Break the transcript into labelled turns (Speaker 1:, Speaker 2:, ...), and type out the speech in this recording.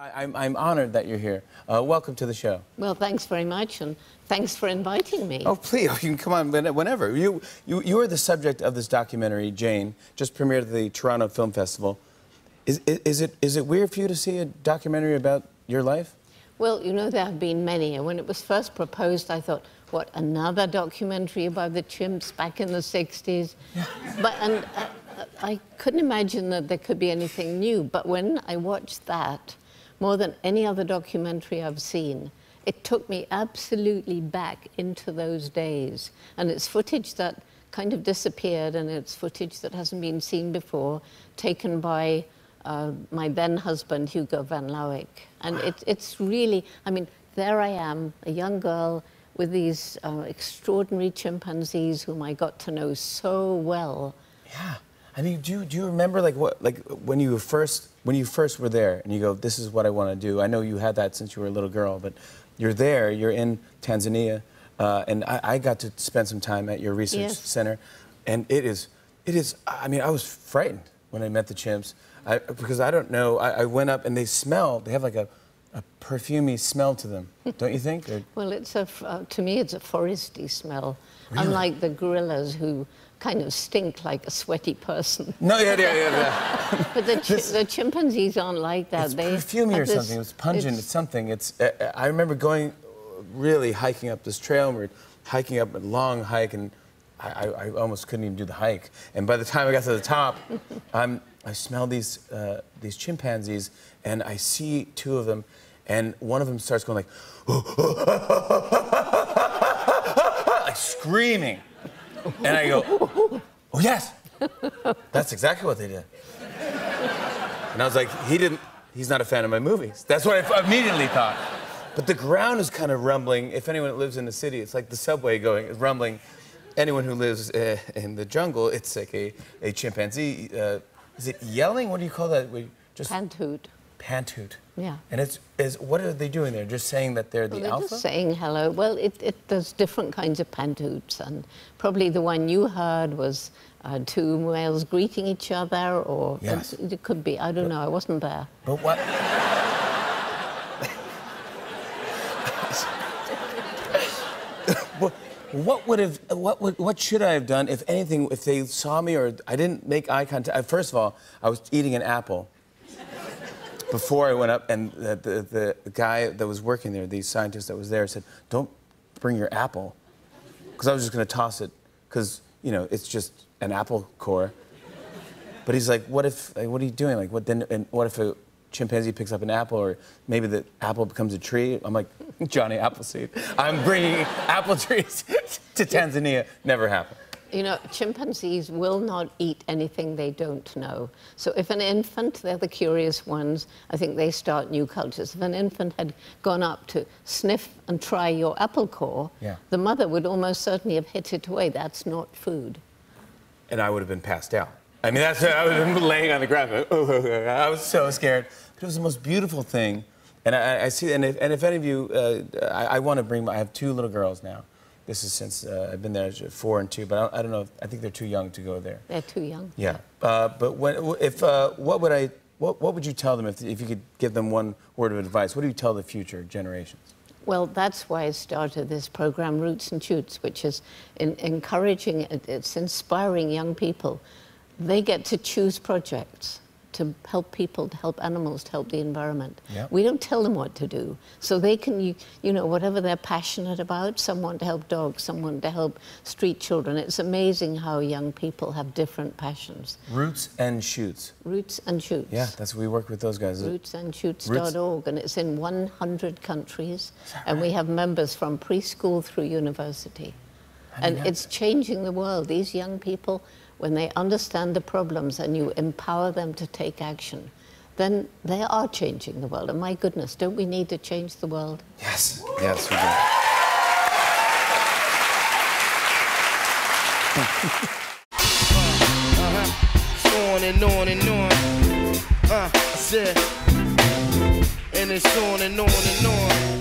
Speaker 1: I, am I'm honored that you're here. Uh, welcome to the show.
Speaker 2: Well, thanks very much, and thanks for inviting me.
Speaker 1: Oh, please, you can come on whenever. You, you, you are the subject of this documentary, Jane, just premiered at the Toronto Film Festival. Is, is, is, it, is it weird for you to see a documentary about your life?
Speaker 2: Well, you know, there have been many. And when it was first proposed, I thought, what, another documentary about the chimps back in the 60s? Yeah. But, and uh, I couldn't imagine that there could be anything new. But when I watched that, more than any other documentary I've seen. It took me absolutely back into those days. And it's footage that kind of disappeared, and it's footage that hasn't been seen before, taken by uh, my then husband, Hugo van Lawick. And it, it's really, I mean, there I am, a young girl with these uh, extraordinary chimpanzees whom I got to know so well.
Speaker 1: Yeah. I mean, do you, do you remember like what like when you first when you first were there and you go, this is what I want to do. I know you had that since you were a little girl, but you're there. You're in Tanzania, uh, and I, I, got to spend some time at your research yes. center, and it is it is. I mean, I was frightened when I met the chimps I, because I don't know. I, I went up and they smell. They have like a a perfumey smell to them, don't you think? Or...
Speaker 2: well, it's a, uh, to me, it's a foresty smell, really? unlike the gorillas who kind of stink like a sweaty person.
Speaker 1: No, yeah, yeah, yeah. yeah.
Speaker 2: but the, chi this, the, chimpanzees aren't like that.
Speaker 1: It's they perfumey or this, something. It's pungent. It's, it's something. It's. Uh, I remember going, really hiking up this trail. And we are hiking up a long hike, and I, I, I, almost couldn't even do the hike. And by the time I got to the top, I'm, I smell these uh, these chimpanzees, and I see two of them, and one of them starts going like, like screaming. And I go, oh, yes. That's exactly what they did. And I was like, he didn't, he's not a fan of my movies. That's what I immediately thought. But the ground is kind of rumbling. If anyone lives in the city, it's like the subway going, it's rumbling. Anyone who lives uh, in the jungle, it's like a, a chimpanzee. Uh, is it yelling? What do you call that?
Speaker 2: Just Pant-hoot.
Speaker 1: Pant-hoot.
Speaker 2: Yeah.
Speaker 1: And it's is what are they doing there? Just saying that they're the
Speaker 2: well, they're
Speaker 1: alpha?
Speaker 2: Just saying hello. Well, it, it, there's different kinds of pant-hoots, and probably the one you heard was uh, two males greeting each other, or
Speaker 1: yes.
Speaker 2: it, could be. I don't but, know. I wasn't there.
Speaker 1: But what? what? What would have what would what should I have done if anything if they saw me or I didn't make eye contact? First of all, I was eating an apple before I went up, and the, the, the, guy that was working there, the scientist that was there, said, "Don't bring your apple," because I was just going to toss it, because you know it's just an apple core. But he's like, "What if? Like, what are you doing? Like, what then? And what if a chimpanzee picks up an apple, or maybe the apple becomes a tree?" I'm like, Johnny Appleseed. I'm bringing apple trees to Tanzania. Never happened.
Speaker 2: You know, chimpanzees will not eat anything they don't know. So if an infant, they're the curious ones, I think they start new cultures. If an infant had gone up to sniff and try your apple core,
Speaker 1: yeah.
Speaker 2: the mother would almost certainly have hit it away. That's not food.
Speaker 1: And I would have been passed out. I mean, that's I was laying on the ground. I was so scared. But it was the most beautiful thing. And I, I see, and if, and if any of you, uh, I, I want to bring, I have two little girls now. This is since uh, I've been there four and two, but I don't, I don't, know. If, I think they're too young to go there.
Speaker 2: They're too young.
Speaker 1: Yeah, uh, but when, if uh, what would I what, what would you tell them if, if you could give them one word of advice? What do you tell the future generations?
Speaker 2: Well, that's why I started this program, Roots and Shoots, which is in, encouraging, it's inspiring young people. They get to choose projects to help people, to help animals, to help the environment.
Speaker 1: Yep.
Speaker 2: We don't tell them what to do. So they can, you, you know, whatever they're passionate about, someone to help dogs, someone to help street children. It's amazing how young people have different passions.
Speaker 1: Roots and Shoots.
Speaker 2: Roots and Shoots.
Speaker 1: Yeah, that's we work with those guys.
Speaker 2: Rootsandshoots.org, and it's in 100 countries. Right? And we have members from preschool through university. And it's changing the world. These young people, when they understand the problems and you empower them to take action, then they are changing the world. And my goodness, don't we need to change the world?
Speaker 1: Yes, yes, we do. uh-huh. On and on and on. Uh, I said, and it's on and on and on.